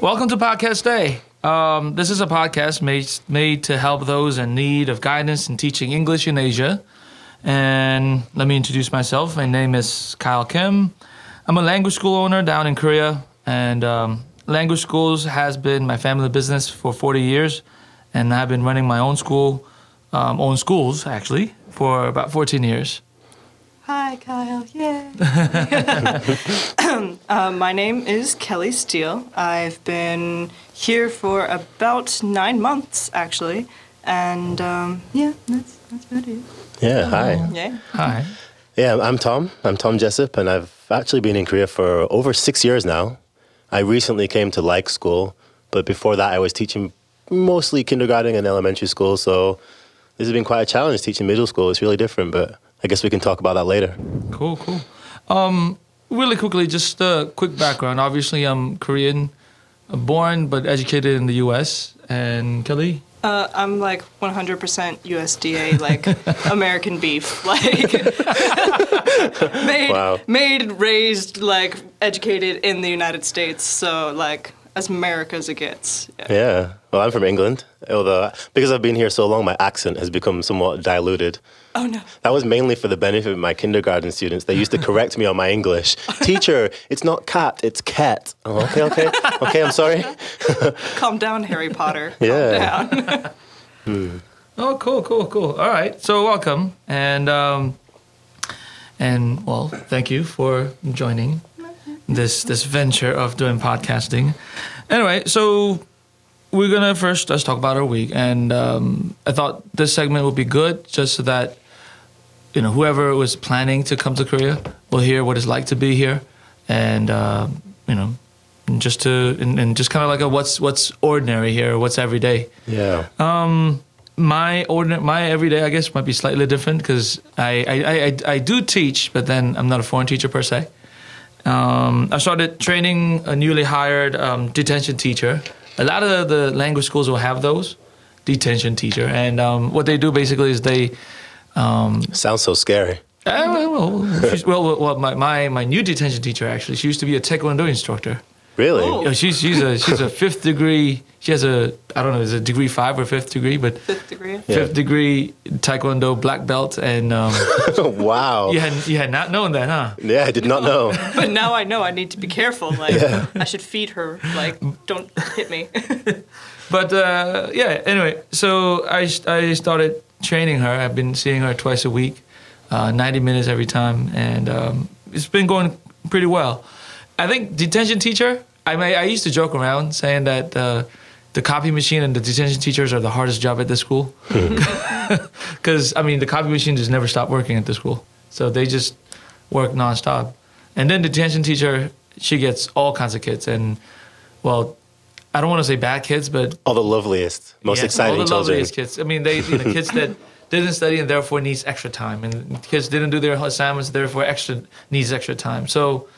Welcome to Podcast Day. Um, this is a podcast made, made to help those in need of guidance in teaching English in Asia. And let me introduce myself. My name is Kyle Kim. I'm a language school owner down in Korea, and um, language schools has been my family business for 40 years, and I've been running my own school, um, own schools actually, for about 14 years. Hi, Kyle. Yeah. uh, my name is Kelly Steele. I've been here for about nine months, actually. And um, yeah, that's, that's about it. Yeah, hi. Yeah. Hi. Yeah, I'm Tom. I'm Tom Jessup, and I've actually been in Korea for over six years now. I recently came to like school, but before that, I was teaching mostly kindergarten and elementary school. So this has been quite a challenge teaching middle school. It's really different, but I guess we can talk about that later. Cool, cool. Um, really quickly, just a quick background. Obviously, I'm Korean, uh, born but educated in the U.S. And Kelly, Uh, I'm like 100% USDA, like American beef, like made, Wow. made, raised, like educated in the United States. So like as America as it gets. Yeah. Yeah. Well, I'm from England, although because I've been here so long, my accent has become somewhat diluted. Oh no. That was mainly for the benefit of my kindergarten students. They used to correct me on my English. Teacher, it's not cat, it's cat. Oh, okay, okay, okay. I'm sorry. Calm down, Harry Potter. Calm Yeah. down. Oh, cool, cool, cool. All right, so welcome, and um, and well, thank you for joining this this venture of doing podcasting. Anyway, so we're gonna first let's talk about our week, and um, I thought this segment would be good just so that you know whoever was planning to come to Korea will hear what it's like to be here, and uh, you know. Just to and, and just kind of like a what's what's ordinary here, what's everyday Yeah. Um, my ordinary my everyday I guess might be slightly different because I, I, I, I I do teach, but then I'm not a foreign teacher per se. Um, I started training a newly hired um, detention teacher. A lot of the language schools will have those detention teacher, and um, what they do basically is they. Um, Sounds so scary. uh, well, well, she's- well, well, well, my, my my new detention teacher actually, she used to be a taekwondo instructor. Really? Oh. You know, she's she's a she's a fifth degree. She has a I don't know, is it degree five or fifth degree, but Fifth degree. Yeah. fifth degree taekwondo black belt and um, wow. you had you had not known that huh Yeah, I did not know. But now I know I need to be careful. Like I should feed her. Like don't hit me. but uh, yeah anyway so I, I started training her. I've been seeing her twice a week uh, 90 minutes every time and um, it's been going pretty well. I think detention teacher i may, i used to joke around saying that uh, the copy machine and the detention teachers are the hardest job at the school. Because I mean the copy machine just never stopped working at the school, so they just work nonstop. And then the detention teacher, she gets all kinds of kids, and well, I don't want to say bad kids, but All the loveliest, most yeah, exciting all the children. loveliest kids. I mean, they you know, kids that didn't study and therefore needs extra time, and kids didn't do their assignments, therefore extra needs extra time. So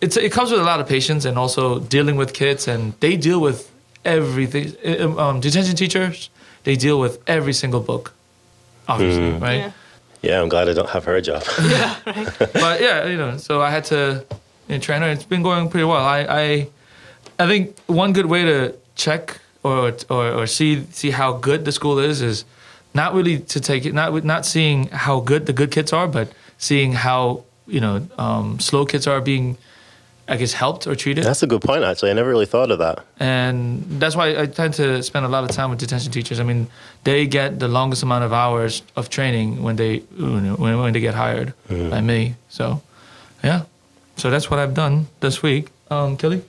it's it comes with a lot of patience and also dealing with kids, and they deal with everything. Um, um, detention teachers, they deal with every single book, obviously, Hmm. right? Yeah. Yeah, I'm glad I don't have her job. Yeah. Right. but yeah, you know, so I had to you know, train her. It's been going pretty well. I, I, I think one good way to check or, or or see see how good the school is is not really to take it not not seeing how good the good kids are, but seeing how you know um, slow kids are being, I guess, helped or treated. That's a good point, actually. I never really thought of that. and that's why I tend to spend a lot of time with detention teachers. I mean, they get the longest amount of hours of training when they when, when they get hired by me. So, yeah, so that's what I've done this week. Um, Kelly,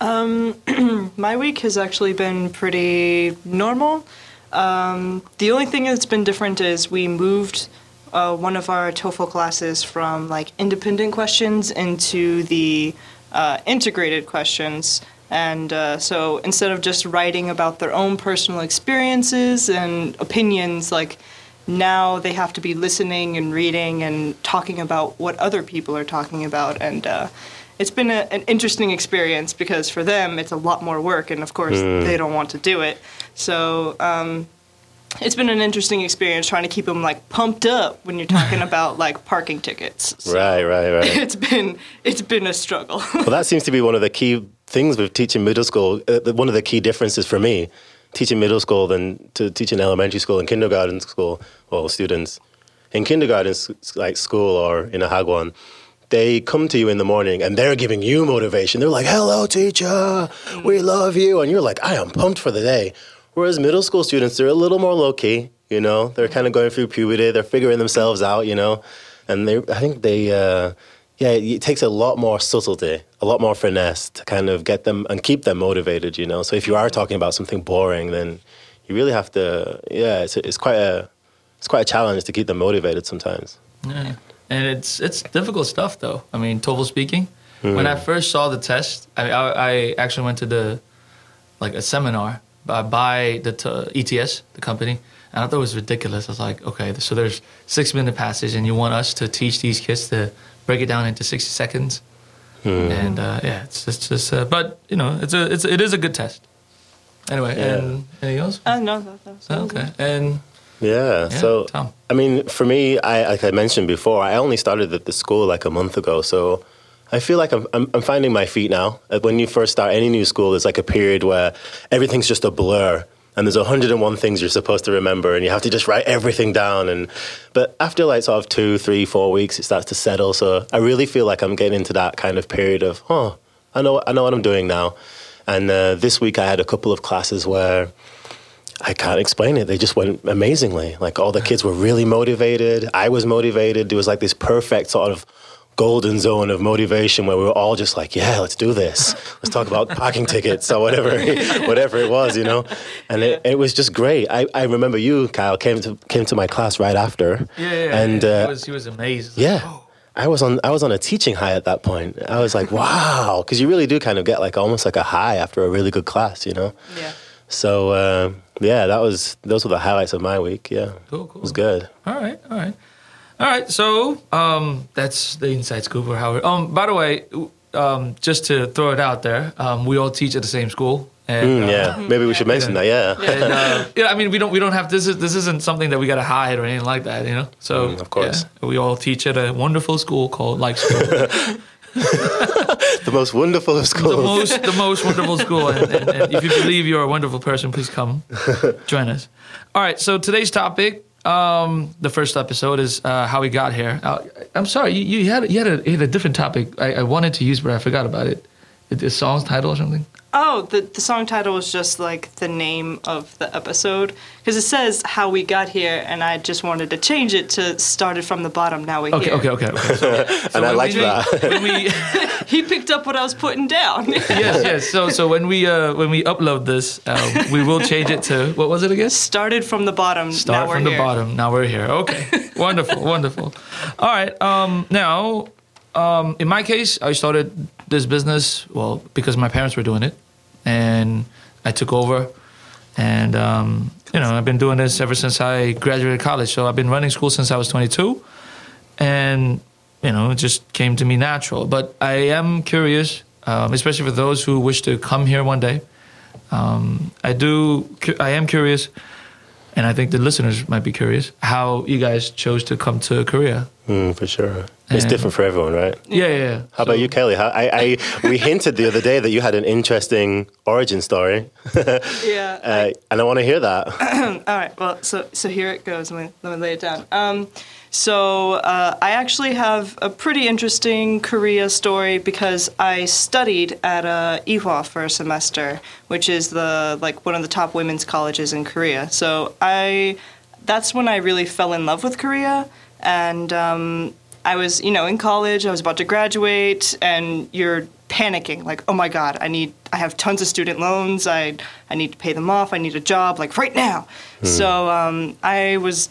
My week has actually been pretty normal. Um, the only thing that's been different is we moved uh, one of our TOEFL classes from like independent questions into the uh, integrated questions. And uh, so instead of just writing about their own personal experiences and opinions, like now they have to be listening and reading and talking about what other people are talking about. And uh, it's been a, an interesting experience because for them it's a lot more work, and of course they don't want to do it. So um, it's been an interesting experience trying to keep them like pumped up when you're talking about like parking tickets. So Right, right, right. It's been it's been a struggle. well, that seems to be one of the key things with teaching middle school. Uh, one of the key differences for me, teaching middle school than to teaching elementary school and kindergarten school, well, students in kindergarten like school or in a hagwon, they come to you in the morning and they're giving you motivation. They're like, "Hello, teacher, we love you," and you're like, "I am pumped for the day." Whereas middle school students, they're a little more low key. You know, they're kind of going through puberty. They're figuring themselves out. You know, and they, I think they, uh, yeah, it takes a lot more subtlety, a lot more finesse to kind of get them and keep them motivated. You know, so if you are talking about something boring, then you really have to, yeah, it's, it's quite a, it's quite a challenge to keep them motivated sometimes. Yeah. And it's it's difficult stuff though. I mean, TOEFL speaking. When I first saw the test, I, I, I actually went to the like a seminar by, by the t- ETS, the company, and I thought it was ridiculous. I was like, okay, so there's six minute passage, and you want us to teach these kids to break it down into sixty seconds, and uh, yeah, it's just, it's just uh, but you know, it's a it's it is a good test. Anyway, Yeah. and anything else? Uh, no, that, that was that Okay, it. and Yeah. Yeah, so, Tom. I mean, for me, I like I mentioned before, I only started at the school like a month ago. So, I feel like I'm, I'm I'm finding my feet now. When you first start any new school, there's like a period where everything's just a blur. And there's 101 things you're supposed to remember, and you have to just write everything down. And but after like sort of two, three, four weeks, it starts to settle. So I really feel like I'm getting into that kind of period of, oh, I know, I know what I'm doing now. And uh, this week I had a couple of classes where I can't explain it. They just went amazingly. Like all the kids were really motivated. I was motivated. There was like this perfect sort of golden zone of motivation where we were all just like, yeah, let's do this. Let's talk about parking tickets or whatever, whatever it was, you know. And it, it was just great. I, I remember you, Kyle, came to came to my class right after. yeah, yeah, and yeah. uh, he was he was amazed. Like, yeah. "Oh." I was on I was on a teaching high at that point. I was like, wow, because you really do kind of get like almost like a high after a really good class, you know. Yeah. So uh, yeah, that was those were the highlights of my week. Yeah, Cool, cool. it was good. All right, all right, all right. So um, that's the inside scoop or how. Um, by the way, um, just to throw it out there, um, we all teach at the same school. And, Mm, uh, yeah, maybe we should mention that. Yeah, And, uh, yeah, I mean, we don't we don't have this is this isn't something that we gotta hide or anything like that, you know. So Mm, of course. yeah, we all teach at a wonderful school called Like School, the most wonderful of the schools. most the most wonderful school. And, and, and if you believe you're a wonderful person, please come join us. All right. So today's topic, um, the first episode is uh, how we got here. Uh, I'm sorry, you, you had you had a, you had a different topic I, I wanted to use, but I forgot about it. The song's title or something. Oh, the, the song title was just like the name of the episode because it says how we got here, and I just wanted to change it to started from the bottom. Now we Okay, here. okay, okay, okay. So, and I when liked we- that. We, He picked up what I was putting down. yes, yes. So, so when we uh, when we upload this, uh, we will change it to what was it again? started from the bottom. Start now we're from the here. bottom. Now we're here. Okay, wonderful, wonderful. All right. Um, now, um, in my case, I started this business well because my parents were doing it, and I took over, and um, you know I've been doing this ever since I graduated college. So I've been running school since I was 22, and you know it just came to me natural. But I am curious, um, especially for those who wish to come here one day. Um, I do. I am curious and I think the listeners might be curious how you guys chose to come to Korea. Mm, for sure, it's And- different for everyone, right? Yeah, yeah. yeah. How about you, Kelly? How, I, I we hinted the other day that you had an interesting origin story, Yeah. uh, and I want to hear that. All right. Well, so so here it goes. Let me let me lay it down. Um, so uh, I actually have a pretty interesting Korea story because I studied at uh, Ewha for a semester, which is the like one of the top women's colleges in Korea. So I that's when I really fell in love with Korea, and um, I was you know in college. I was about to graduate, and you're panicking like oh my god i need i have tons of student loans i i need to pay them off i need a job like right now so um, i was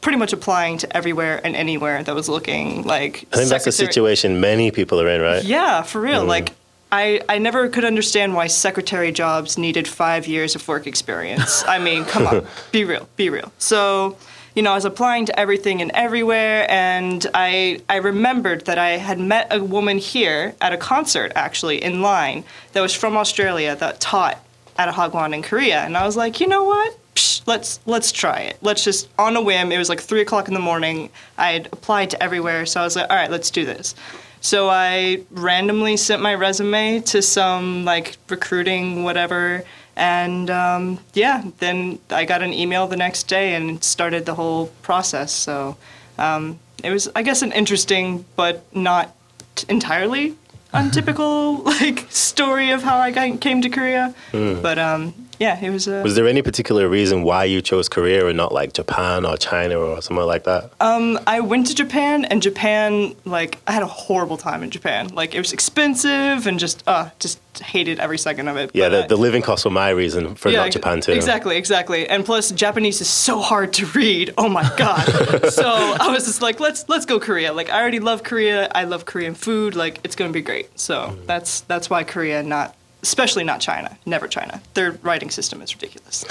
pretty much applying to everywhere and anywhere that was looking like I think that's a situation many people are in, right? yeah for real like I, I never could understand why secretary jobs needed five years of work experience. I mean, come on, be real, be real. So, you know, I was applying to everything and everywhere, and I I remembered that I had met a woman here at a concert actually in line that was from Australia that taught at a Hagwon in Korea, and I was like, you know what? Psh, let's let's try it. Let's just on a whim. It was like three o'clock in the morning. I had applied to everywhere, so I was like, all right, let's do this. So I randomly sent my resume to some like recruiting whatever, and um, yeah, then I got an email the next day and started the whole process. So um, it was, I guess, an interesting but not t- entirely untypical like story of how I got, came to Korea. But um, yeah, it was a. Was there any particular reason why you chose Korea and not like Japan or China or somewhere like that? Um, I went to Japan, and Japan, like, I had a horrible time in Japan. Like, it was expensive, and just, uh, just hated every second of it. yeah, the, uh, the living costs were my reason for not Japan too. Exactly, exactly. And plus, Japanese is so hard to read. Oh my god! so I was just like, let's let's go Korea. Like, I already love Korea. I love Korean food. Like, it's gonna be great. So Mm-hmm. that's that's why Korea, not especially not China. Never China. Their writing system is ridiculous.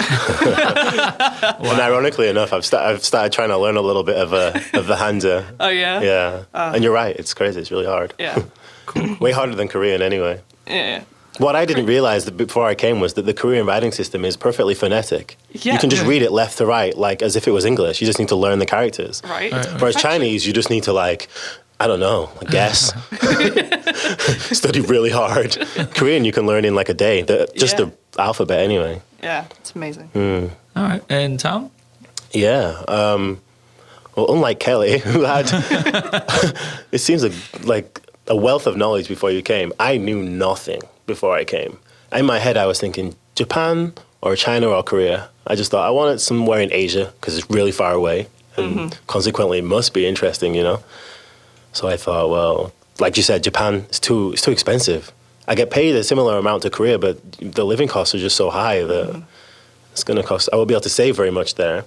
And ironically enough, I've, sta- I've started trying to learn a little bit of, uh, of the Hanja. oh yeah. Yeah. and you're right, it's crazy. It's really hard. Yeah. Way harder than Korean anyway. Yeah. What I didn't realize that before I came was that the Korean writing system is perfectly phonetic. Yeah. You can just Yeah. read it left to right, like as if it was English. You just need to learn the characters. Right. Right, right. Whereas Chinese, you just need to like, I don't know, I guess, study really hard. Korean, you can learn in like a day. The, just Yeah. the alphabet, anyway. Yeah. It's amazing. Hmm. All right. And Tom? Yeah. Um, well, unlike Kelly, who had, it seems like, like a wealth of knowledge before you came, I knew nothing before I came. In my head, I was thinking Japan or China or Korea. I just thought I wanted somewhere in Asia because it's really far away and consequently it must be interesting, you know? So I thought, well, like you said, Japan is too, it's too expensive. I get paid a similar amount to Korea, but the living costs are just so high that mm-hmm. it's going to cost, I won't be able to save very much there.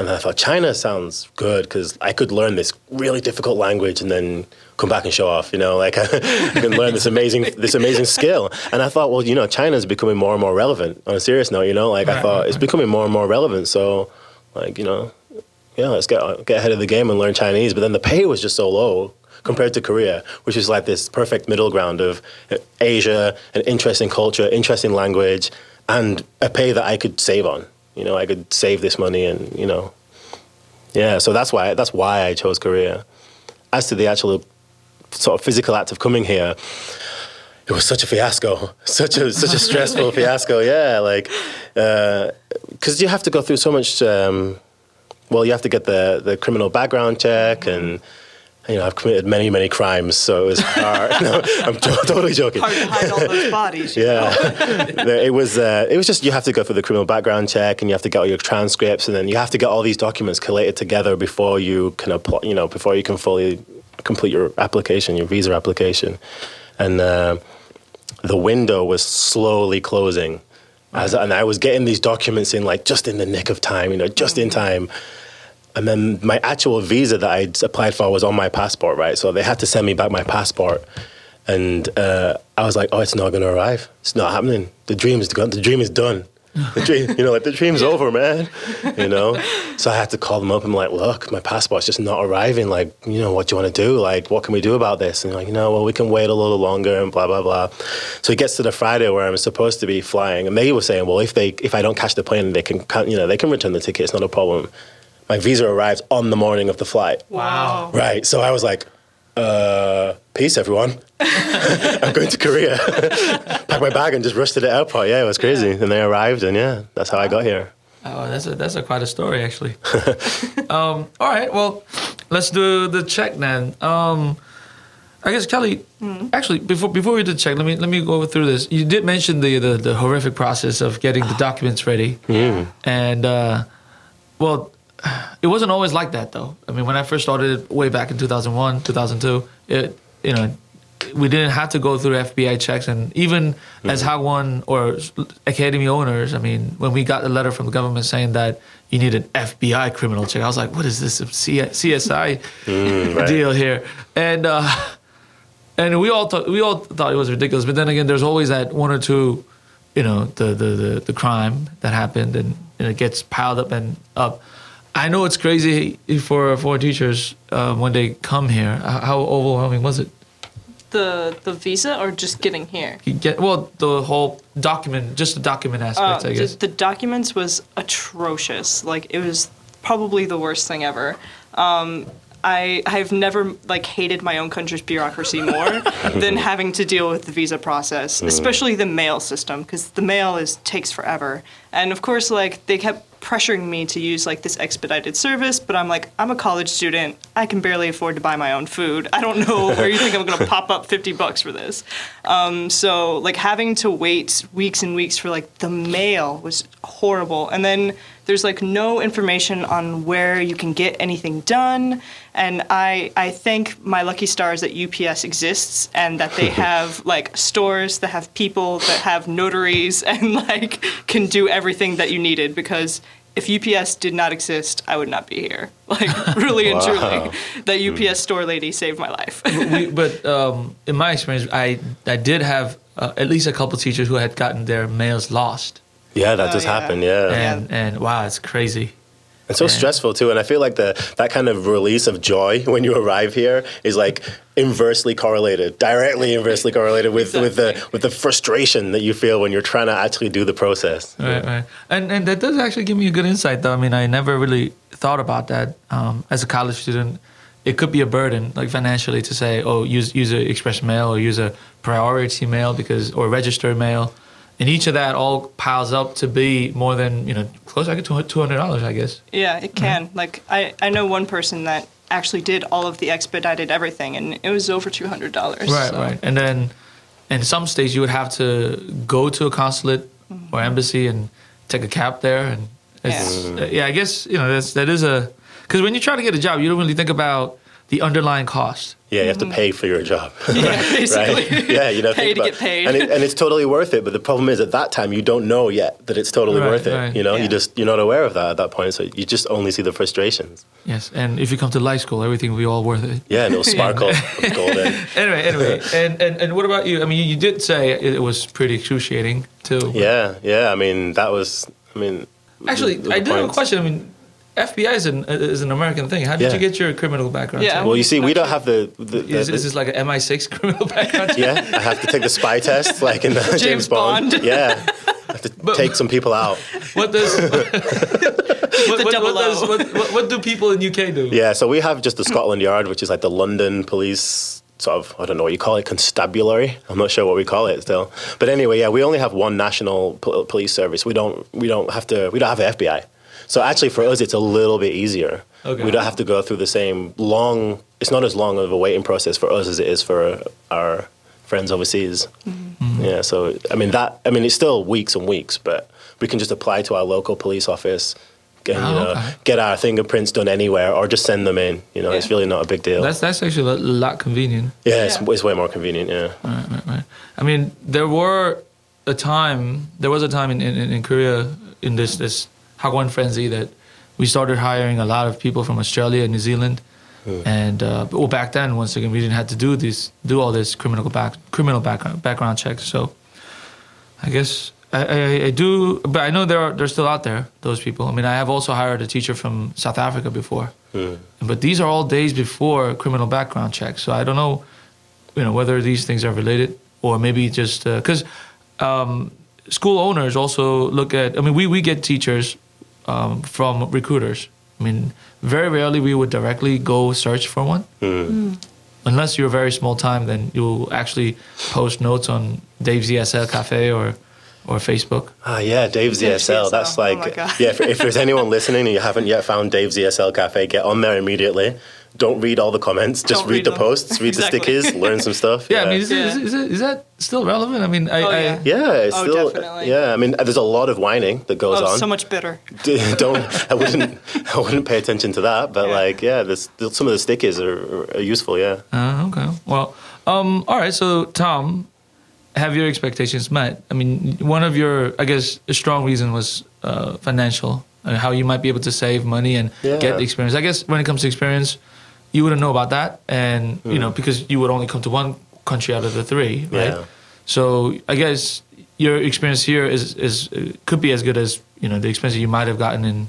And then I thought China sounds good because I could learn this really difficult language and then come back and show off. You know, like I can learn this amazing this amazing skill. And I thought, well, you know, China is becoming more and more relevant. On a serious note, you know, like I thought right, it's becoming more and more relevant. So, like you know, yeah, let's get get ahead of the game and learn Chinese. But then the pay was just so low compared to Korea, which is like this perfect middle ground of Asia, an interesting culture, interesting language, and a pay that I could save on. You know, I could save this money, and you know, yeah. So that's why that's why I chose Korea. As to the actual sort of physical act of coming here, it was such a fiasco, such a such a stressful fiasco. Yeah, like because you have to go through so much. Um, well, you have to get the the criminal background check and. You know, I've committed many, many crimes, so it was hard. no, I'm to- totally joking. Hard to hide all those bodies. Yeah, it was. Uh, it was just you have to go for the criminal background check, and you have to get all your transcripts, and then you have to get all these documents collated together before you can apply. You know, before you can fully complete your application, your visa application, and uh, the window was slowly closing. As, and I was getting these documents in like just in the nick of time, you know, just in time. And then my actual visa that I'd applied for was on my passport, right? So they had to send me back my passport. And uh, I was like, oh, it's not going to arrive. It's not happening. The dream is gone. The dream is done. The dream, you know, like the dream's over, man. You know. So I had to call them up. I'm like, look, my passport's just not arriving. Like, you know, what do you want to do? Like, what can we do about this? And like, you know, well, we can wait a little longer and blah blah blah. So it gets to the Friday where I'm supposed to be flying, and they were saying, well, if they if I don't catch the plane, they can, you know, they can return the ticket. It's not a problem. My visa arrives on the morning of the flight. Wow. Right. So I was like, uh, peace, everyone. I'm going to Korea. Packed my bag and just rushed to the airport. Yeah, it was crazy. And they arrived, and yeah, that's how I got here. Oh, that's a that's a quite a story actually. um, all right, well, let's do the check then. Um, I guess Kelly, actually, before before we do the check, let me let me go through this. You did mention the the, the horrific process of getting the documents ready, and uh, well, it wasn't always like that though. I mean, when I first started way back in 2001, 2002, it you know we didn't have to go through FBI checks, and even as Hagwon or Academy owners, I mean, when we got the letter from the government saying that you need an FBI criminal check, I was like, what is this CSI right. deal here? And uh, and we all thought we all thought it was ridiculous. But then again, there's always that one or two, you know, the the the, the crime that happened, and, and it gets piled up and up. I know it's crazy for for teachers uh, when they come here. How how overwhelming was it? The the visa or just getting here? You get well the whole document, just the document aspect, Uh, I the, guess. the documents was atrocious. Like it was probably the worst thing ever. Um, I I've never like hated my own country's bureaucracy more than having to deal with the visa process, especially the mail system because the mail is takes forever. And of course, like they kept pressuring me to use like this expedited service, but I'm like, I'm a college student. I can barely afford to buy my own food. I don't know where you think I'm gonna pop up 50 bucks for this. Um, so like having to wait weeks and weeks for like the mail was horrible. And then there's like no information on where you can get anything done. And I I thank my lucky stars that UPS exists and that they have like stores that have people that have notaries and like can do everything that you needed because if UPS did not exist, I would not be here. Like really and Wow. truly, that UPS store lady saved my life. we, but um, in my experience, I I did have uh, at least a couple teachers who had gotten their mails lost, Yeah, that Oh, does yeah. happen. Yeah. and and wow, it's crazy. And so Yeah. stressful too. And I feel like the that kind of release of joy when you arrive here is like inversely correlated, directly inversely correlated with, with the with the frustration that you feel when you're trying to actually do the process. Right, right. And and that does actually give me a good insight, though. I mean, I never really thought about that um, as a college student. It could be a burden, like financially, to say, oh, use use a express mail or use a priority mail because or registered mail, and each of that all piles up to be more than you know close like to two hundred dollars, I guess. Yeah, it can. Mm-hmm. Like I, I know one person that actually did all of the expedited everything, and it was over two hundred dollars. Right, right. And then in some states, you would have to go to a consulate or mm-hmm. embassy and take a cab there. And it's, yeah. yeah, I guess you know that's that is a because when you try to get a job, you don't really think about the underlying cost. Yeah, you have to pay for your job. Yeah, basically. right? Yeah, you know, Pay think to about- get paid. and, it, and it's totally worth it. But the problem is, at that time, you don't know yet that it's totally Right, worth it. right. You know, Yeah. you just you're not aware of that at that point, so you just only see the frustrations. Yes, and if you come to life school, everything will be all worth it. Yeah, and it'll sparkle golden. Anyway, anyway, and, and and what about you? I mean, you did say it was pretty excruciating too. Yeah, yeah. I mean, that was. I mean, Actually, the I do have a question. I mean, FBI is an uh, is an American thing. How did Yeah. you get your criminal background? Yeah. check? Well, you see, we don't have the. the, the Is, is this like an MI6 criminal background? yeah, I have to take the spy test, like in the James, James Bond. Bond. Yeah, I have to But- take some people out. What does what, what, what, does, what, what, what do people in UK do? Yeah, so we have just the Scotland Yard, which is like the London police sort of, I don't know what you call it, constabulary. I'm not sure what we call it still. But anyway, yeah, we only have one national pol- police service. We don't, we don't have to, we don't have an FBI. So actually for us, it's a little bit easier. Okay. We don't have to go through the same long, it's not as long of a waiting process for us as it is for our friends overseas. Mm-hmm. Yeah, so I mean that, I mean it's still weeks and weeks, but we can just apply to our local police office, get, Oh, you know, okay. get our fingerprints done anywhere, or just send them in. You know, it's really not a big deal. That's that's actually a lot convenient. yeah, it's, Yeah. it's way more convenient. Yeah, Right, right, right. I mean, there were a time, there was a time in, in, in Korea in this this Hagwon frenzy that we started hiring a lot of people from Australia and New Zealand. And uh, well, back then, once again, we didn't have to do this, do all this criminal back, criminal background background checks. So, I guess I, I, I do, but I know there are they're still out there. Those people. I mean, I have also hired a teacher from South Africa before, but these are all days before criminal background checks. So I don't know, you know, whether these things are related or maybe just because um, school owners also look at. I mean, we we get teachers um, from recruiters. I mean, very rarely we would directly go search for one. Unless you're a very small time, then you'll actually post notes on Dave's ESL Cafe or or Facebook. ah, yeah, Dave's Dave's ESL. ESL. That's Oh like, my God. yeah. If, if there's anyone listening and you haven't yet found Dave's ESL Cafe, get on there immediately. Don't read all the comments. Just read, read the them. posts, read Exactly. the stickers, learn some stuff. Yeah, I mean, is, Yeah. It, is, it, is that still relevant? I mean, I, Oh, I yeah. yeah, it's Oh, still. definitely. Yeah, I mean, there's a lot of whining that goes Oh, on. so much bitter. don't I wouldn't I wouldn't pay attention to that, but Yeah. like yeah, there's, some of the stickers are, are useful. Yeah. Uh, okay. Well, um, all right. So, Tom, have your expectations met? I mean, one of your, I guess, a strong reason was uh, financial, uh, how you might be able to save money and Yeah. get the experience. I guess when it comes to experience, you wouldn't know about that, and you know because you would only come to one country out of the three, right? Yeah. So, I guess your experience here is is could be as good as you know the experience you might have gotten in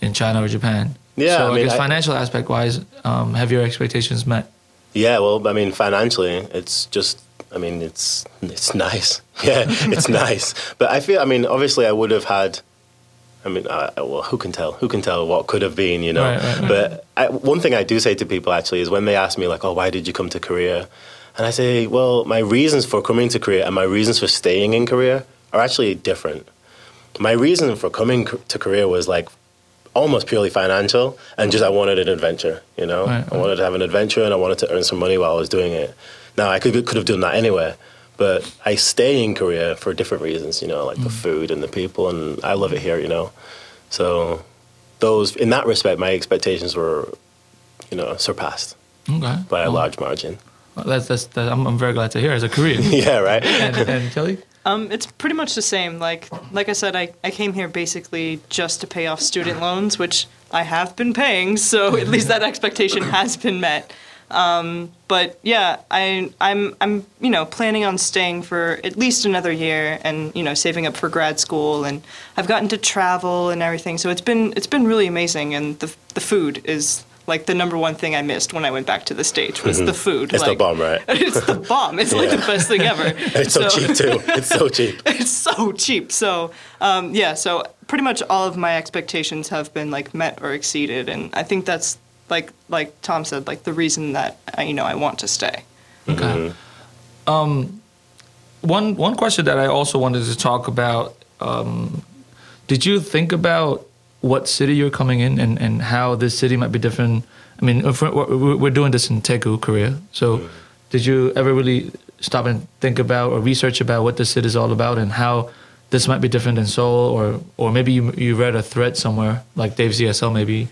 in China or Japan. Yeah, So, I I, mean, guess I- financial aspect wise, um, have your expectations met? Yeah, well, I mean, financially, it's just, I mean, it's it's nice. Yeah, it's nice. But I feel, I mean, obviously, I would have had I mean, uh, well, who can tell? Who can tell what could have been, you know? Right, right, right. But I, one thing I do say to people actually is when they ask me like, "Oh, why did you come to Korea?" and I say, "Well, my reasons for coming to Korea and my reasons for staying in Korea are actually different. My reason for coming to Korea was like almost purely financial and just I wanted an adventure, you know? I wanted to have an adventure and I wanted to earn some money while I was doing it. Now, I could could have done that anywhere, but I stay in Korea for different reasons, you know, like the food and the people and I love it here, you know. So those in that respect my expectations were you know, surpassed Okay. by a Well, large margin. That's that's. That, I'm, I'm very glad to hear. As a Korean. yeah, right? and, and Kelly. Um, it's pretty much the same. Like like I said, I, I came here basically just to pay off student loans, which I have been paying, so at least that expectation has been met. Um, but yeah, I I'm I'm you know planning on staying for at least another year, and you know saving up for grad school, and I've gotten to travel and everything. So it's been it's been really amazing, and the the food is like the number one thing I missed when I went back to the States was the food. Mm-hmm. It's the bomb, right? It's the bomb. It's like the best thing ever. It's so, cheap too. It's so cheap. it's so cheap. So um, yeah, so pretty much all of my expectations have been like met or exceeded, and I think that's like like Tom said, like the reason that I, you know I want to stay. Okay. Um, one one question that I also wanted to talk about. Um, did you think about what city you're coming in and, and how this city might be different? I mean, if we're, we're we're doing this in Daegu, Korea. So, did you ever really stop and think about or research about what this city is all about and how this might be different in Seoul, or or maybe you you read a thread somewhere like Dave's ESL maybe.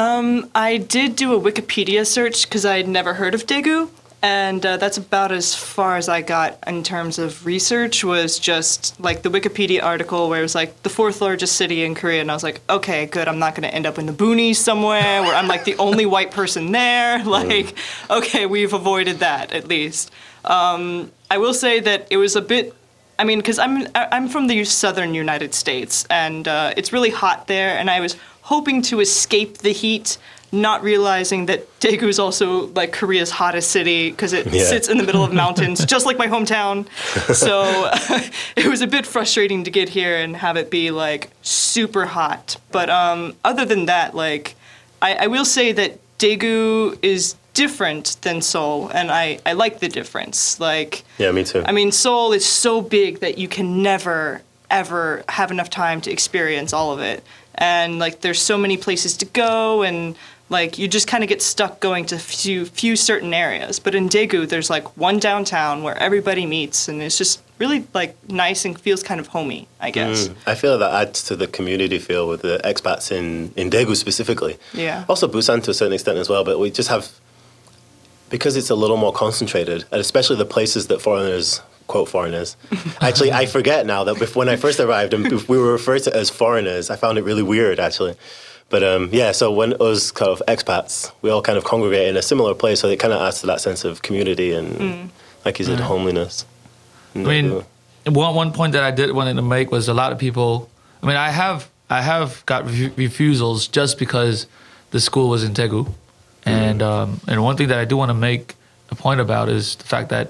I did do a Wikipedia search because I had never heard of Daegu, and uh, that's about as far as I got in terms of research. Was just like the Wikipedia article where it was like the fourth largest city in Korea, and I was like, okay, good. I'm not going to end up in the boonies somewhere where I'm like the only white person there. Like, okay, we've avoided that at least. Um, I will say that it was a bit I mean, because I'm I'm from the southern United States, and uh, it's really hot there, and I was hoping to escape the heat, not realizing that Daegu is also like Korea's hottest city because it Yeah. sits in the middle of mountains, just like my hometown. So it was a bit frustrating to get here and have it be like super hot. But um, other than that, like I, I will say that Daegu is different than Seoul, and I, I like the difference. Like Yeah, me too. I mean, Seoul is so big that you can never, ever have enough time to experience all of it. And like, there's so many places to go, and like, you just kind of get stuck going to few few certain areas. But in Daegu, there's like one downtown where everybody meets, and it's just really like nice and feels kind of homey, I guess. Mm. I feel that adds to the community feel with the expats in, in Daegu specifically. Yeah. Also Busan to a certain extent as well, but we just have, because it's a little more concentrated, and especially the places that foreigners, quote foreigners, actually I forget now that bef- when I first arrived and we were referred to as foreigners, I found it really weird actually. But um, yeah, so when us kind of expats, we all kind of congregate in a similar place, so it kind of adds to that sense of community and, like you said, Right. homeliness. I mean, one one point that I did wanted to make was a lot of people. I mean, I have I have got refu- refusals just because the school was in Daegu, and um, and one thing that I do want to make a point about is the fact that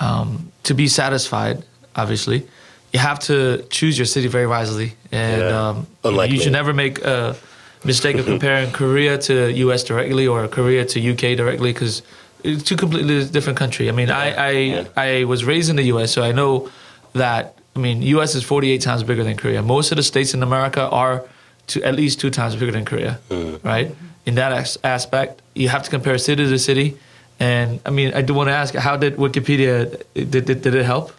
um, to be satisfied, obviously, you have to choose your city very wisely, and Yeah. um, Unlike you should never make a mistake of comparing Korea to U.S. directly or Korea to U.K. directly because it's two completely different country. I mean, I I, Yeah. I was raised in the U.S., so I know that. I mean, U.S. is 48 times bigger than Korea. Most of the states in America are to at least two times bigger than Korea, right? In that as- aspect, you have to compare city to city. And I mean, I do want to ask, how did Wikipedia did, did, did it help?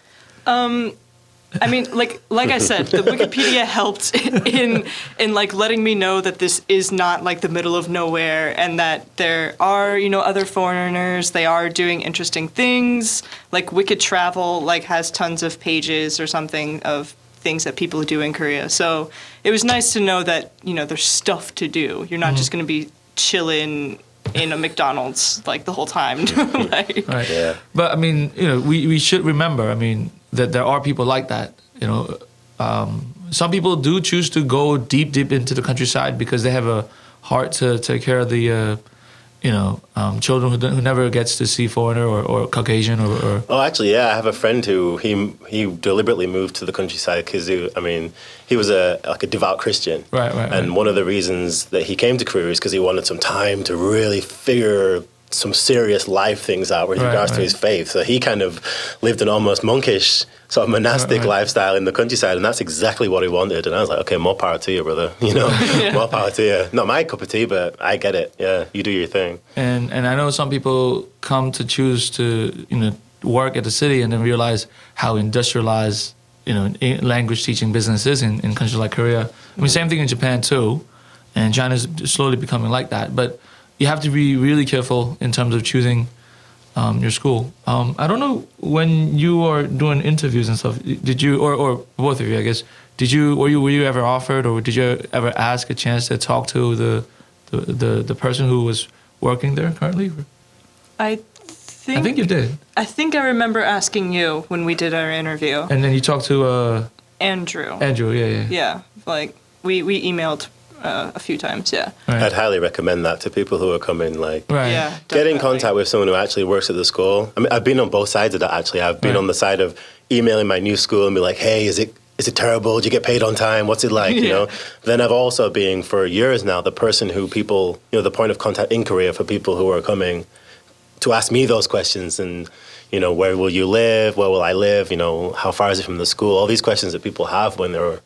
Um, I mean, like like I said, the Wikipedia helped in in like letting me know that this is not like the middle of nowhere, and that there are you know other foreigners. They are doing interesting things. Like Wikitravel, like has tons of pages or something of things that people do in Korea. So it was nice to know that you know there's stuff to do. You're not mm-hmm. just going to be chilling in a McDonald's like the whole time. like, Right. Yeah. But I mean, you know, we, we should remember, I mean, that there are people like that. You know, um, some people do choose to go deep, deep into the countryside because they have a heart to take care of the uh, you know, um, children who, who never gets to see foreigner or, or Caucasian or, or Oh, actually, yeah, I have a friend who he he deliberately moved to the countryside because I mean he was a like a devout Christian, Right, right, And right. one of the reasons that he came to Korea is because he wanted some time to really figure some serious life things out with Right, regards to his faith. So he kind of lived an almost monkish sort of monastic Right, right. lifestyle in the countryside, and that's exactly what he wanted. And I was like, okay, more power to you, brother. You know, more power to you. Not my cup of tea, but I get it. Yeah, you do your thing. and and I know some people come to choose to you know work at the city and then realize how industrialized you know language teaching business is in, in countries like Korea. I mean, same thing in Japan too, and China's slowly becoming like that. But you have to be really careful in terms of choosing um, your school. Um, I don't know when you are doing interviews and stuff. Did you or, or both of you, I guess, did you were you were you ever offered or did you ever ask a chance to talk to the the the, the person who was working there currently? I think I think you did. I think I remember asking you when we did our interview. And then you talked to uh, Andrew. Andrew. Yeah, yeah. yeah, like we we emailed uh, a few times. Yeah. Right. I'd highly recommend that to people who are coming like right. Yeah. Get in contact with someone who actually works at the school. I mean, I've been on both sides of that. Actually, I've been Right. on the side of emailing my new school and be like, "Hey, is it is it terrible? Do you get paid on time? What's it like?" You Yeah. know. Then I've also been for years now the person who people, you know, the point of contact in Korea for people who are coming to ask me those questions and. You know, where will you live? Where will I live? You know, how far is it from the school? All these questions that people have when they're,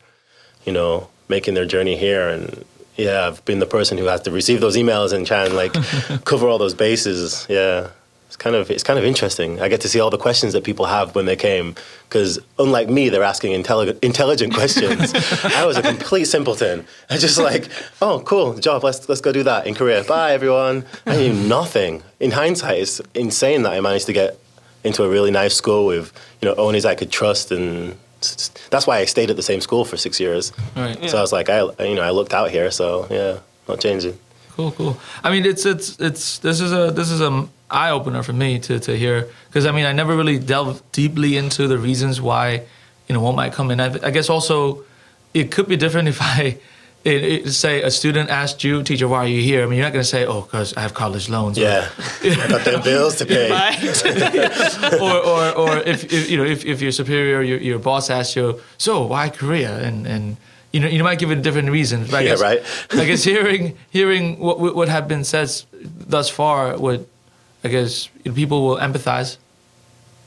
you know, making their journey here. And yeah, I've been the person who has to receive those emails and try and like cover all those bases. Yeah, it's kind of it's kind of interesting. I get to see all the questions that people have when they came because unlike me, they're asking intelligent intelligent questions. I was a complete simpleton. I just like, oh, cool job. Let's let's go do that in Korea. Bye, everyone. I knew nothing. In hindsight, it's insane that I managed to get into a really nice school with you know owners I could trust and. That's why I stayed at the same school for six years. Right. So I was like, I, you know, I looked out here, so yeah, not changing. Cool, cool. I mean, it's it's it's this is a this is a eye opener for me to to hear because I mean I never really delved deeply into the reasons why you know one might come in. I, I guess also it could be different if I. It, it, say a student asked you, teacher, why are you here? I mean, you're not going to say, "Oh, because I have college loans." Yeah, I got them bills to pay. or, or, or if, if you know if, if your superior your, your boss asks you so why Korea and and you know you might give it a different reason but I Yeah, guess, right. I guess hearing hearing what what what have been said thus far would I guess people will empathize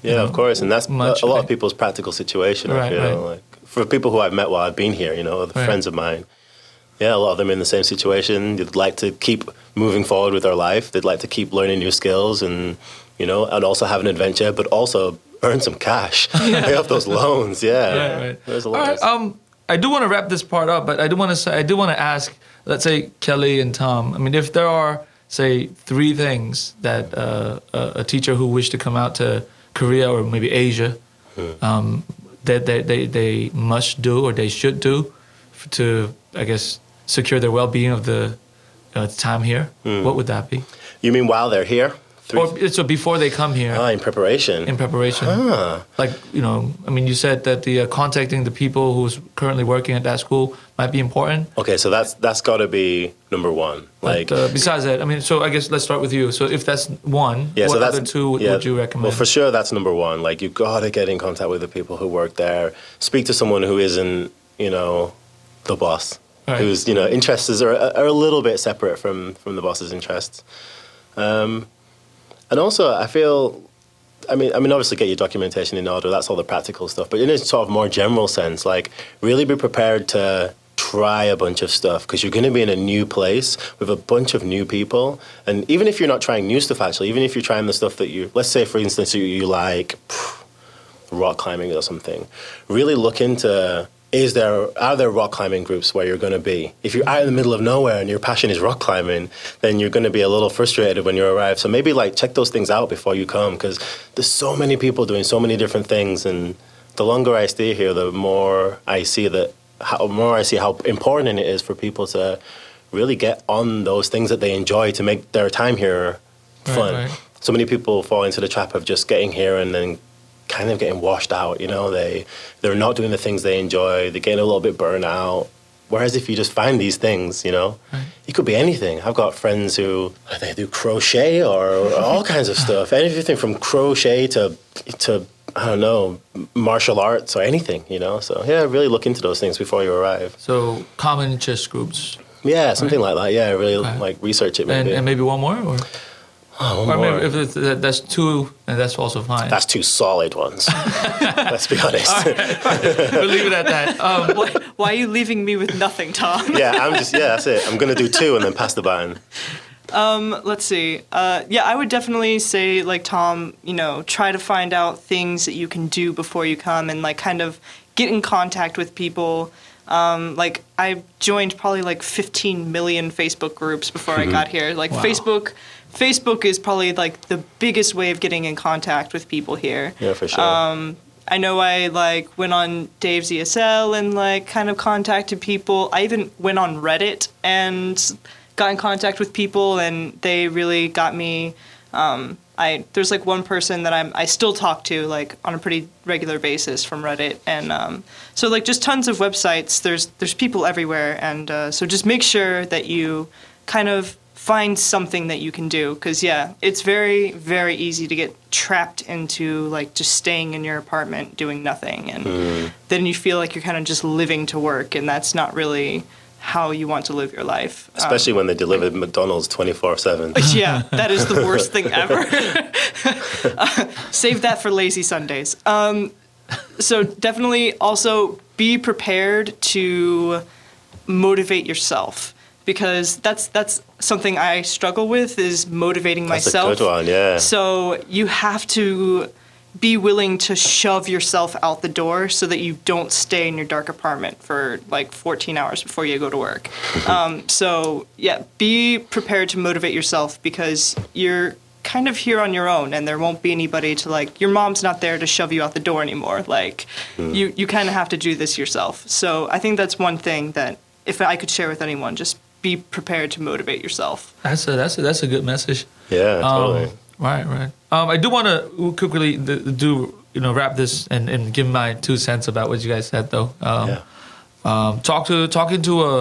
Yeah, of mm-hmm. course, and that's Much, a lot right. of people's practical situation. I Right, feel right. like for people who I've met while I've been here, you know, the Right. friends of mine. Yeah, a lot of them in the same situation. They'd like to keep moving forward with their life. They'd like to keep learning new skills, and you know, and also have an adventure, but also earn some cash, pay off those loans. Yeah, Right, right. There's a lot. right. Um, I do want to wrap this part up, but I do want to say I do want to ask. Let's say Kelly and Tom. I mean, if there are say three things that uh, a, a teacher who wish to come out to Korea or maybe Asia, um, that they, they they must do or they should do to I guess secure their well-being of the uh, time here, what would that be? you mean while they're here? Three, Or so before they come here ah, in preparation. in preparation. Like you know, I mean, you said that the uh, contacting the people who's currently working at that school might be important. okay, so that's that's got to be number one. Like, But uh, besides that, I mean, so I guess let's start with you. So if that's one, Yeah, what so that's other two yeah, would you recommend? Well, for sure, that's number one. Like, you've got to get in contact with the people who work there. Speak to someone who isn't, you know, the boss, Right. whose you know interests are, are a little bit separate from from the boss's interests. Um, and also, I feel. I mean, I mean, obviously, get your documentation in order. That's all the practical stuff. But in a sort of more general sense, like really be prepared to try a bunch of stuff because you're going to be in a new place with a bunch of new people. And even if you're not trying new stuff, actually, even if you're trying the stuff that you, let's say, for instance, you, you like pff, rock climbing or something, really look into. Is there are there rock climbing groups where you're going to be? If you're out in the middle of nowhere and your passion is rock climbing, then you're going to be a little frustrated when you arrive. So maybe like check those things out before you come because there's so many people doing so many different things, and the longer I stay here, the more I see that how more I see how important it is for people to really get on those things that they enjoy to make their time here Right, fun. right. So many people fall into the trap of just getting here and then kind of getting washed out. You know, they they're not doing the things they enjoy. They're getting a little bit burnt out. Whereas if you just find these things, you know, it could be anything. I've got friends who they do crochet or all kinds of stuff. Anything from crochet to to I don't know martial arts or anything, you know. So yeah, really look into those things before you arrive. So common interest groups, Yeah, something like that. Yeah, really Okay. like research it. and, Maybe. and maybe one more, or, oh, one or more. maybe if it's, that's two, and that's also fine. That's two solid ones. Let's be honest. we'll leave it at that. Um, why, why are you leaving me with nothing, Tom? yeah, I'm just yeah, that's it. I'm gonna do two and then pass the baton. Let's see. Uh, yeah, I would definitely say, like Tom, you know, try to find out things that you can do before you come, and like kind of get in contact with people. Um, like I joined probably like 15 million Facebook groups before I got here. Like Wow. Facebook, Facebook is probably like the biggest way of getting in contact with people here. Yeah, for sure. Um, I know I like went on Dave's ESL and like kind of contacted people. I even went on Reddit and got in contact with people, and they really got me. Um, I there's like one person that I'm I still talk to like on a pretty regular basis from Reddit, and um, so like just tons of websites. There's there's people everywhere, and uh, so just make sure that you kind of find something that you can do because yeah it's very very easy to get trapped into like just staying in your apartment doing nothing and then you feel like you're kind of just living to work and that's not really how you want to live your life Um, Especially when they deliver McDonald's 24 7. yeah, that is the worst thing ever. Uh, save that for lazy Sundays. Um, so definitely also be prepared to motivate yourself because that's that's something I struggle with is motivating That's a myself. good one, yeah. So you have to be willing to shove yourself out the door so that you don't stay in your dark apartment for like 14 hours before you go to work. um, so yeah, be prepared to motivate yourself because you're kind of here on your own and there won't be anybody to like your mom's not there to shove you out the door anymore like you you kind of have to do this yourself so i think that's one thing that if i could share with anyone just be prepared to motivate yourself that's a that's a that's a good message. Yeah, Um, right, right. Um, I do want to quickly do you know wrap this and, and give my two cents about what you guys said though. Um, yeah. um, talk to talking to a,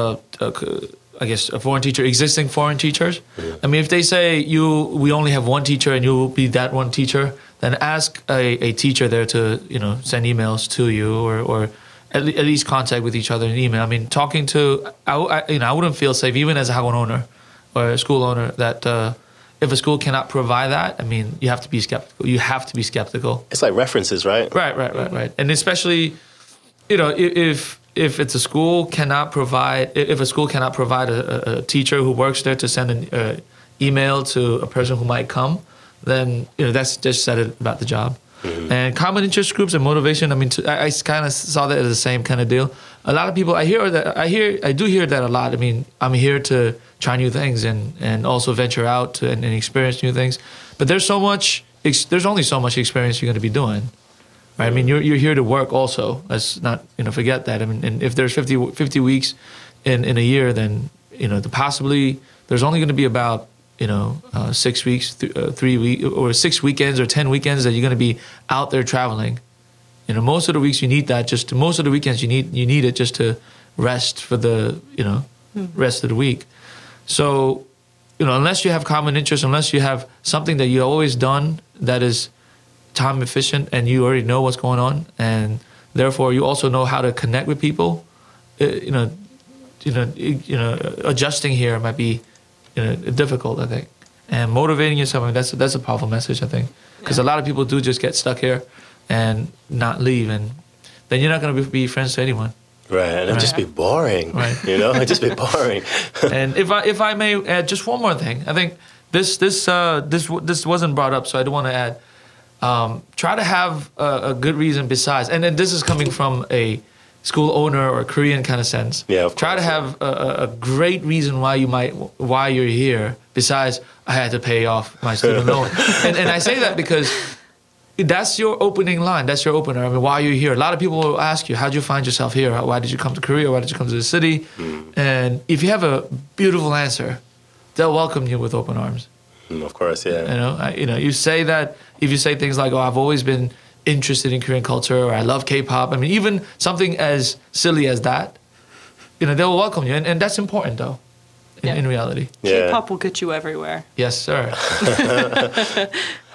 a, a c- I guess a foreign teacher, existing foreign teachers. I mean, if they say you we only have one teacher and you will be that one teacher, then ask a, a teacher there to you know send emails to you or or at, le- at least contact with each other in email. I mean, talking to I, I- you know I wouldn't feel safe even as a Hagwon owner or a school owner that. Uh, if a school cannot provide that, I mean, you have to be skeptical. You have to be skeptical. It's like references, right? Right, right, right, right. And especially, you know, if if it's a school cannot provide, if a school cannot provide a, a- a teacher who works there to send an uh, email to a person who might come, then you know that's just said it about the job. Mm-hmm. And common interest groups and motivation. I mean, I kind of saw that as the same kind of deal. A lot of people, I hear that, I hear, I do hear that a lot. I mean, I'm here to try new things and and also venture out to, and, and experience new things. But there's so much, ex, there's only so much experience you're going to be doing. Right? I mean, you're, you're here to work also. Let's not, you know, forget that. I mean, and if there's 50, 50 weeks in, in a year, then, you know, the possibly, there's only going to be about, you know, uh, six weeks, th- uh, three week or six weekends or 10 weekends that you're going to be out there traveling. You know, most of the weeks you need that just to, most of the weekends you need, you need it just to rest for the, you know, rest of the week. So, you know, unless you have common interests, unless you have something that you always done that is time efficient and you already know what's going on, and therefore you also know how to connect with people, uh, you know, you know, you know, adjusting here might be, you know, difficult. I think, and motivating yourself. I mean, that's that's a powerful message. I think, because a lot of people do just get stuck here and not leave, and then you're not going to be, be friends to anyone. Right, and it'd just be boring. Right. You know, it'd just be boring. and if I if I may add just one more thing, I think this this uh, this this wasn't brought up, so I do want to add. Um, try to have a, a good reason besides, and then this is coming from a school owner or Korean kind of sense. Yeah, of Try to course, have a, a- a great reason why you might why you're here besides I had to pay off my student loan, and and I say that because that's your opening line. That's your opener. I mean, why are you here? A lot of people will ask you, how'd you find yourself here? Why did you come to Korea? Why did you come to the city? And if you have a beautiful answer, they'll welcome you with open arms. Mm, of course, yeah. You know, I, you know, you say that if you say things like, "Oh, I've always been interested in Korean culture," or "I love K-pop." I mean, even something as silly as that, you know they'll welcome you, and, and that's important though. In, Yeah. in reality, Yeah. K-pop will get you everywhere. yes, sir.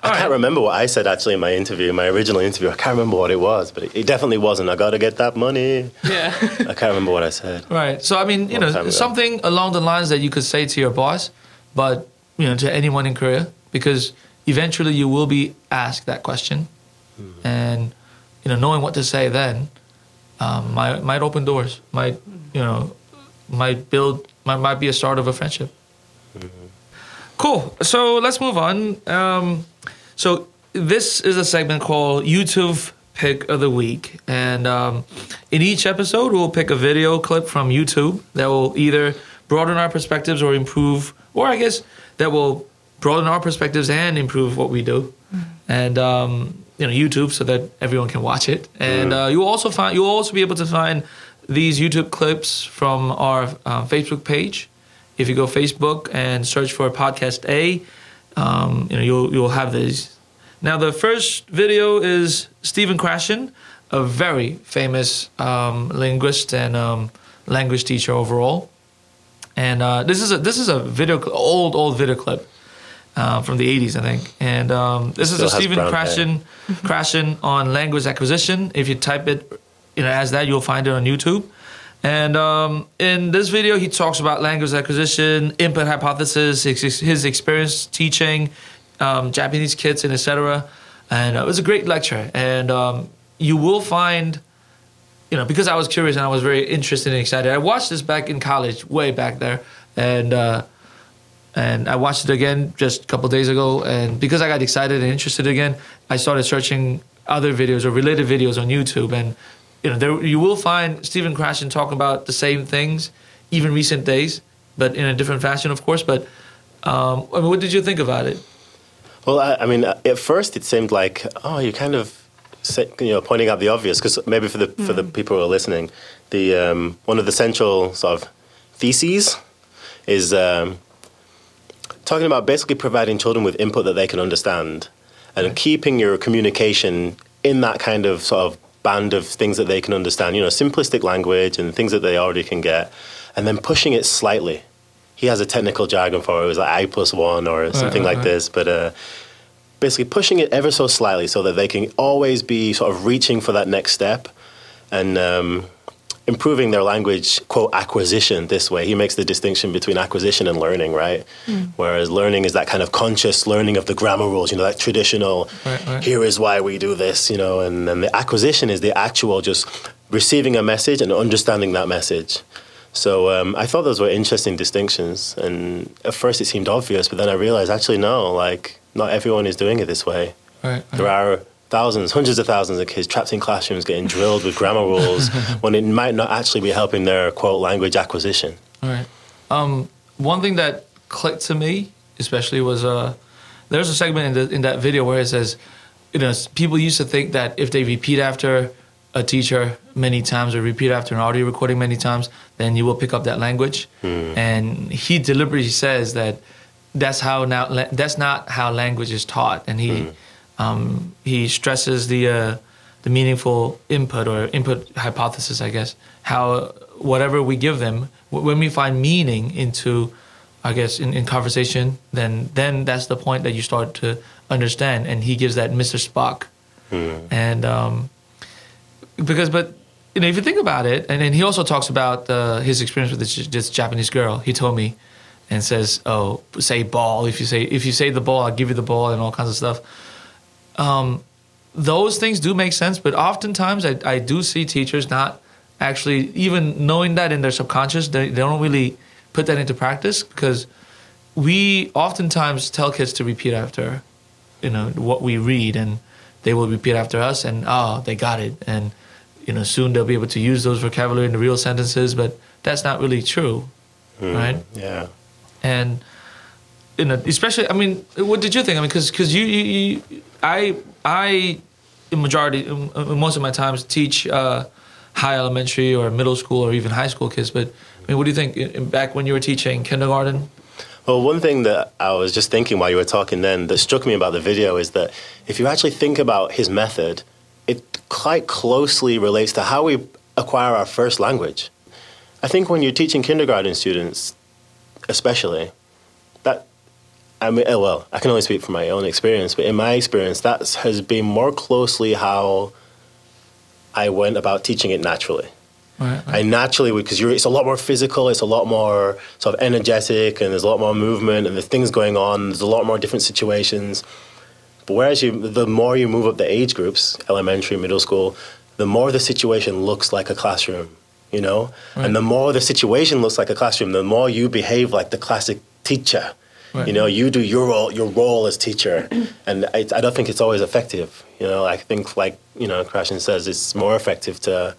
I can't remember what I said actually in my interview, my original interview. I can't remember what it was, but it, it definitely wasn't. I got to get that money. Yeah. I can't remember what I said. Right. So I mean, you Long know, something along the lines that you could say to your boss, but you know, to anyone in Korea, because eventually you will be asked that question, Hmm. and you know, knowing what to say then um, might might open doors, might you know, might build, might might be a start of a friendship. Cool. So let's move on. Um, so this is a segment called YouTube Pick of the Week, and um, in each episode, we'll pick a video clip from YouTube that will either broaden our perspectives or improve, or I guess that will broaden our perspectives and improve what we do, and um, you know YouTube so that everyone can watch it. And uh, you'll also find you'll also be able to find these YouTube clips from our uh, Facebook page if you go Facebook and search for podcast A, um, you know you'll you'll have these. Now the first video is Stephen Krashen, a very famous um, linguist and um, language teacher overall. And uh, this is a this is a video old old video clip uh, from the 80s, I think. And um, this is a Stephen. Krashen Krashen on language acquisition. If you type it, you know, as that, you'll find it on YouTube. And um, in this video, he talks about language acquisition, input hypothesis, his, his experience teaching um, Japanese kids, and etc. And uh, it was a great lecture. And um, you will find, you know, because I was curious and I was very interested and excited. I watched this back in college, way back there, and uh, and I watched it again just a couple days ago. And because I got excited and interested again, I started searching other videos or related videos on YouTube. And you know, there you will find Stephen Krashen talking about the same things, even recent days, but in a different fashion, of course. But um, I mean, what did you think about it? Well, I, I mean, at first it seemed like, oh, you're kind of, say- you know, pointing out the obvious because maybe for the for the people who are listening, the um, one of the central sort of theses is um, talking about basically providing children with input that they can understand and keeping your communication in that kind of sort of band of things that they can understand. You know, simplistic language and things that they already can get, and then pushing it slightly. He has a technical jargon for it. It was like I plus one or something right, like right. this, but. Uh, basically pushing it ever so slightly so that they can always be sort of reaching for that next step and um, improving their language quote acquisition this way he makes the distinction between acquisition and learning right whereas learning is that kind of conscious learning of the grammar rules you know that traditional Right, right. here is why we do this you know and then the acquisition is the actual just receiving a message and understanding that message so um, I thought those were interesting distinctions, and at first it seemed obvious, but then I realized actually no, like not everyone is doing it this way. Right. There are thousands, hundreds of thousands of kids trapped in classrooms getting drilled with grammar rules when it might not actually be helping their quote language acquisition. All right. Um, one thing that clicked to me, especially, was uh, there's a segment in, the, in that video where it says, you know, people used to think that if they repeat after a teacher many times or repeat after an audio recording many times, then you will pick up that language. And he deliberately says that that's how now that's not how language is taught, and he um, he stresses the uh, the meaningful input or input hypothesis, I guess. How whatever we give them, when we find meaning into, I guess, in, in conversation, then then that's the point that you start to understand. And he gives that Mr. Spock, and um, because but you know if you think about it, and then he also talks about uh, his experience with this, this Japanese girl. He told me, and says, "Oh, say ball. If you say if you say the ball, I'll give you the ball, and all kinds of stuff." Um, those things do make sense, but oftentimes I, I do see teachers not actually even knowing that in their subconscious, they, they don't really put that into practice because we oftentimes tell kids to repeat after, you know, what we read, and they will repeat after us, and oh, they got it, and you know, soon they'll be able to use those vocabulary in the real sentences, but that's not really true, right? Yeah. and you know, especially, I mean, what did you think? I mean, because you, you, you, I, I, in majority, in, most of my times, teach uh, high elementary or middle school or even high school kids. But I mean, what do you think? In, in- back when you were teaching kindergarten, Well, one thing that I was just thinking while you were talking then that struck me about the video is that if you actually think about his method, it quite closely relates to how we acquire our first language. I think when you're teaching kindergarten students, especially, I mean, oh, well, I can only speak from my own experience, but in my experience, that has been more closely how I went about teaching it naturally. Right. I naturally would because it's a lot more physical. It's a lot more sort of energetic, and there's a lot more movement, and there's things going on. There's a lot more different situations. But whereas you, the more you move up the age groups, elementary, middle school, the more the situation looks like a classroom. You know, Right. and the more the situation looks like a classroom, the more you behave like the classic teacher. Right. You know, you do your role, your role as teacher, and I, I don't think it's always effective. You know, I think like you know, Krashen says, it's more effective to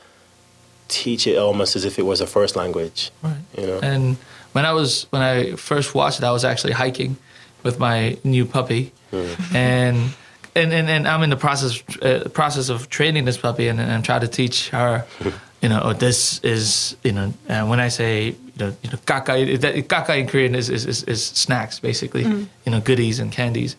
teach it almost as if it was a first language. Right. You know, And when I was when I first watched it, I was actually hiking with my new puppy, and, and and and I'm in the process uh, process of training this puppy, and, and I'm trying to teach her, you know, oh, this is you know, and when I say you know, you know, kaka, that, kaka in Korean is is, is, is snacks basically, you know, goodies and candies.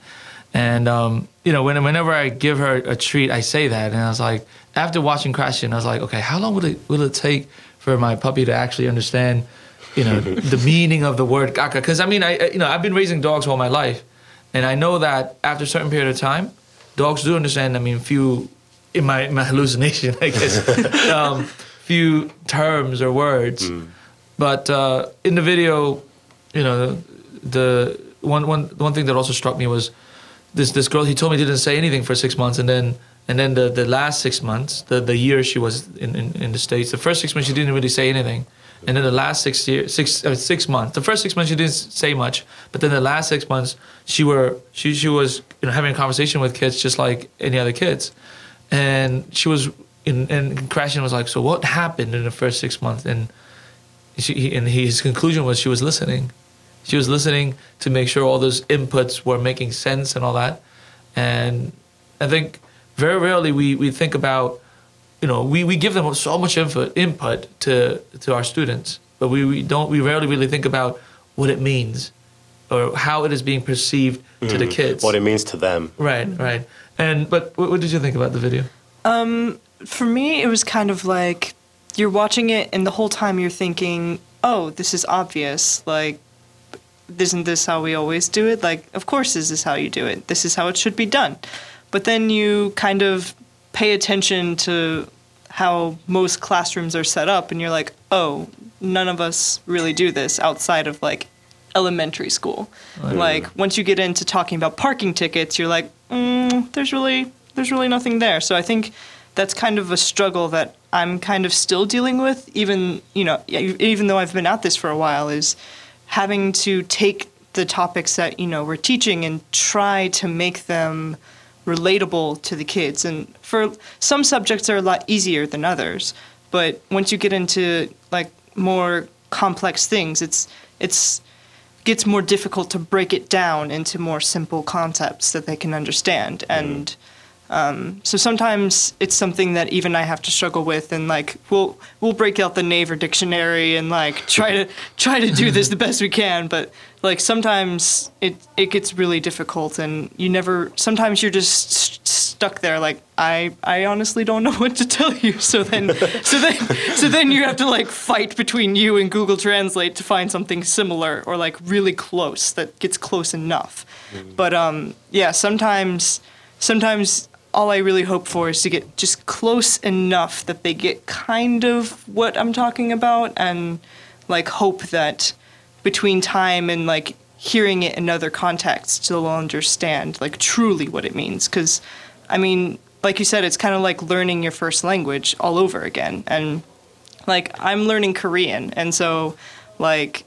And um, you know, when, whenever I give her a treat, I say that, and I was like, after watching Krashen, I was like, okay, how long will it will it take for my puppy to actually understand, you know, the meaning of the word "kaka"? Because I mean, I I- you know, I've been raising dogs all my life, and I know that after a certain period of time, dogs do understand. I mean, few in my my hallucination, I guess, um, few terms or words, but uh, in the video, you know, the one one one thing that also struck me was this this girl he told me didn't say anything for six months and then and then the, the last six months the, the year she was in, in, in the states the first six months she didn't really say anything. And then the last six year six uh, six months the first six months she didn't say much but then the last six months she were she she was you know having a conversation with kids just like any other kids. And she was and Krashen was like so what happened in the first six months and she, he, and his conclusion was she was listening. She was listening to make sure all those inputs were making sense and all that. And I think very rarely we, we think about, you know, we, we give them so much input, input to, to our students, but we, we don't, we rarely really think about what it means or how it is being perceived to the mm-hmm. kids. what it means to them. right, right. And, but what, what did you think about the video? For me, it was kind of like you're watching it, and the whole time you're thinking, "Oh, this is obvious. Like, isn't this how we always do it? Like, of course, this is how you do it. This is how it should be done." But then you kind of pay attention to how most classrooms are set up, and you're like, "Oh, none of us really do this outside of like elementary school." Like, once you get into talking about parking tickets, you're like, mm, "There's really, there's really nothing there." So I think that's kind of a struggle that I'm kind of still dealing with, even you know, even though I've been at this for a while, is having to take the topics that you know we're teaching and try to make them relatable to the kids. And for some subjects are a lot easier than others, but once you get into like more complex things, it's it's gets more difficult to break it down into more simple concepts that they can understand mm-hmm. and um, so sometimes it's something that even I have to struggle with, and like we'll we'll break out the Naver dictionary and like try to try to do this the best we can. But like sometimes it it gets really difficult, and you never. Sometimes you're just st- stuck there. Like I I honestly don't know what to tell you. So then so then so then you have to like fight between you and Google Translate to find something similar or like really close that gets close enough. But um yeah, sometimes sometimes all I really hope for is to get just close enough that they get kind of what I'm talking about and like hope that between time and like hearing it in other contexts they'll understand like truly what it means. Cuz I mean like you said it's kind of like learning your first language all over again. And like I'm learning Korean. And so like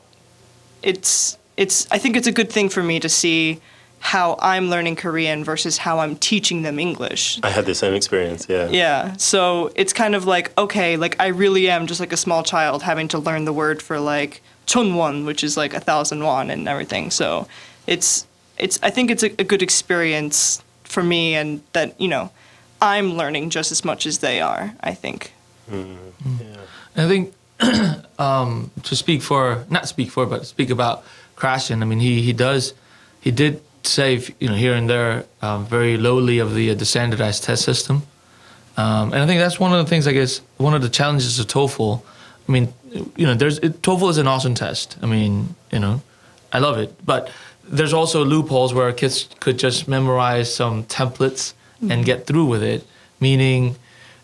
it's it's I think it's a good thing for me to see how I'm learning Korean versus how I'm teaching them English. I had the same experience. Yeah. Yeah. So it's kind of like, okay, like I really am just like a small child having to learn the word for like chonwon, which is like a thousand won and everything. So it's it's I think it's a, a good experience for me and that, you know, I'm learning just as much as they are, I think. Yeah. I think um, to speak for, not speak for, but speak about Krashen. I mean, he he does, he did save you know here and there um, very lowly of the uh, the standardized test system, um, and I think that's one of the things I guess one of the challenges of TOEFL. I mean, you know, there's it, TOEFL is an awesome test. I mean, you know, I love it, but there's also loopholes where kids could just memorize some templates and get through with it. Meaning,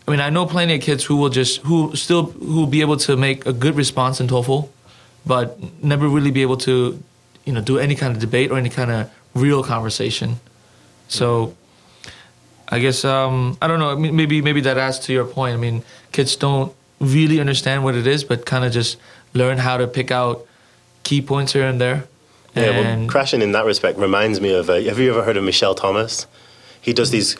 I mean, I know plenty of kids who will just who still who will be able to make a good response in TOEFL, but never really be able to, you know, do any kind of debate or any kind of real conversation. So, I guess um, I don't know. Maybe maybe that adds to your point. I mean, kids don't really understand what it is, but kind of just learn how to pick out key points here and there. Yeah, well, Krashen in that respect reminds me of. Uh, have you ever heard of Michel Thomas? He does these.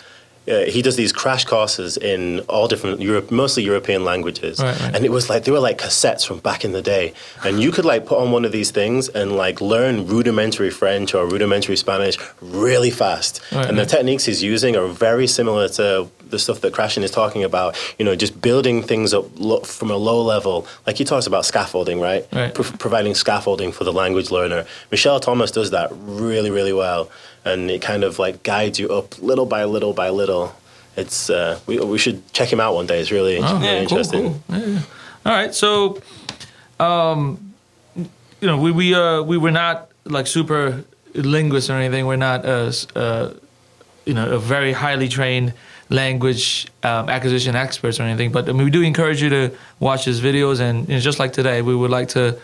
Uh, he does these crash courses in all different Europe, mostly European languages, Right, right. and it was like they were like cassettes from back in the day, and you could like put on one of these things and like learn rudimentary French or rudimentary Spanish really fast. Right, and the techniques he's using are very similar to the stuff that Krashen is talking about. You know, just building things up lo- from a low level. Like he talks about scaffolding, right? Pro- providing scaffolding for the language learner. Michel Thomas does that really, really well, and it kind of like guides you up little by little by little. It's uh, we we should check him out one day. It's really, Oh, really cool, interesting. cool. Yeah, yeah. All right, so, um, you know, we we uh we were not like super linguists or anything. We're not uh, uh you know a very highly trained language um, acquisition experts or anything. But I mean, we do encourage you to watch his videos, and you know, just like today, we would like to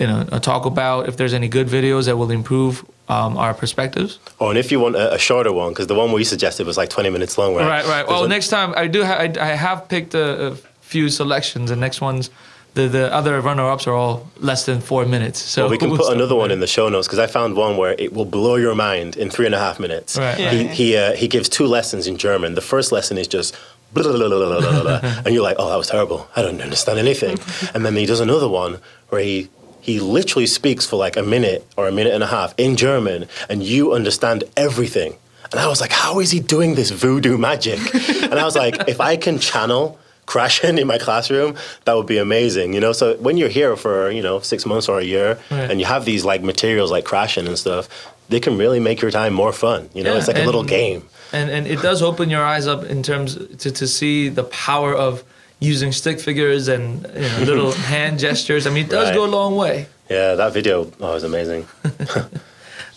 you know uh, talk about if there's any good videos that will improve um, our perspectives. Oh, and if you want a, a shorter one, because the one we suggested was like 20 minutes long, right? Right, right. There's Well, a- next time I do. Ha- I, I have picked a, a few selections, and next ones, the the other runner-ups are all less than four minutes. So Well, we can put another one in the show notes because I found one where it will blow your mind in three and a half minutes. Right, Yeah. He he, uh, he gives two lessons in German. The first lesson is just blah, blah, blah. and you're like, oh, that was terrible. I don't understand anything. and then he does another one where he he literally speaks for like a minute or a minute and a half in German, and you understand everything. And I was like, how is he doing this voodoo magic? and I was like, if I can channel Krashen in my classroom, that would be amazing. You know, so when you're here for, you know, six months or a year Right. and you have these like materials like Krashen and stuff, they can really make your time more fun. You know, Yeah, it's like a little game. and and it does open your eyes up in terms to, to see the power of using stick figures and you know, little hand gestures. I mean, it does Right. go a long way. Yeah, that video oh, was amazing.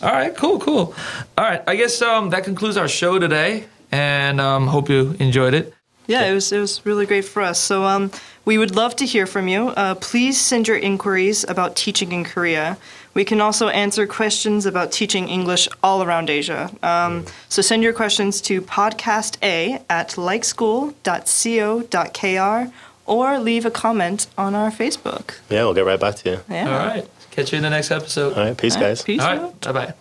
All right, cool, cool. All right, I guess um, that concludes our show today, and um, hope you enjoyed it. Yeah, it was it was really great for us. So um, we would love to hear from you. Uh, please send your inquiries about teaching in Korea. We can also answer questions about teaching English all around Asia. Um, so send your questions to podcasta at likeschool.co.kr or leave a comment on our Facebook. Yeah, we'll get right back to you. Yeah. All right, catch you in the next episode. All right, peace, All right, guys. Peace All out. right, bye bye.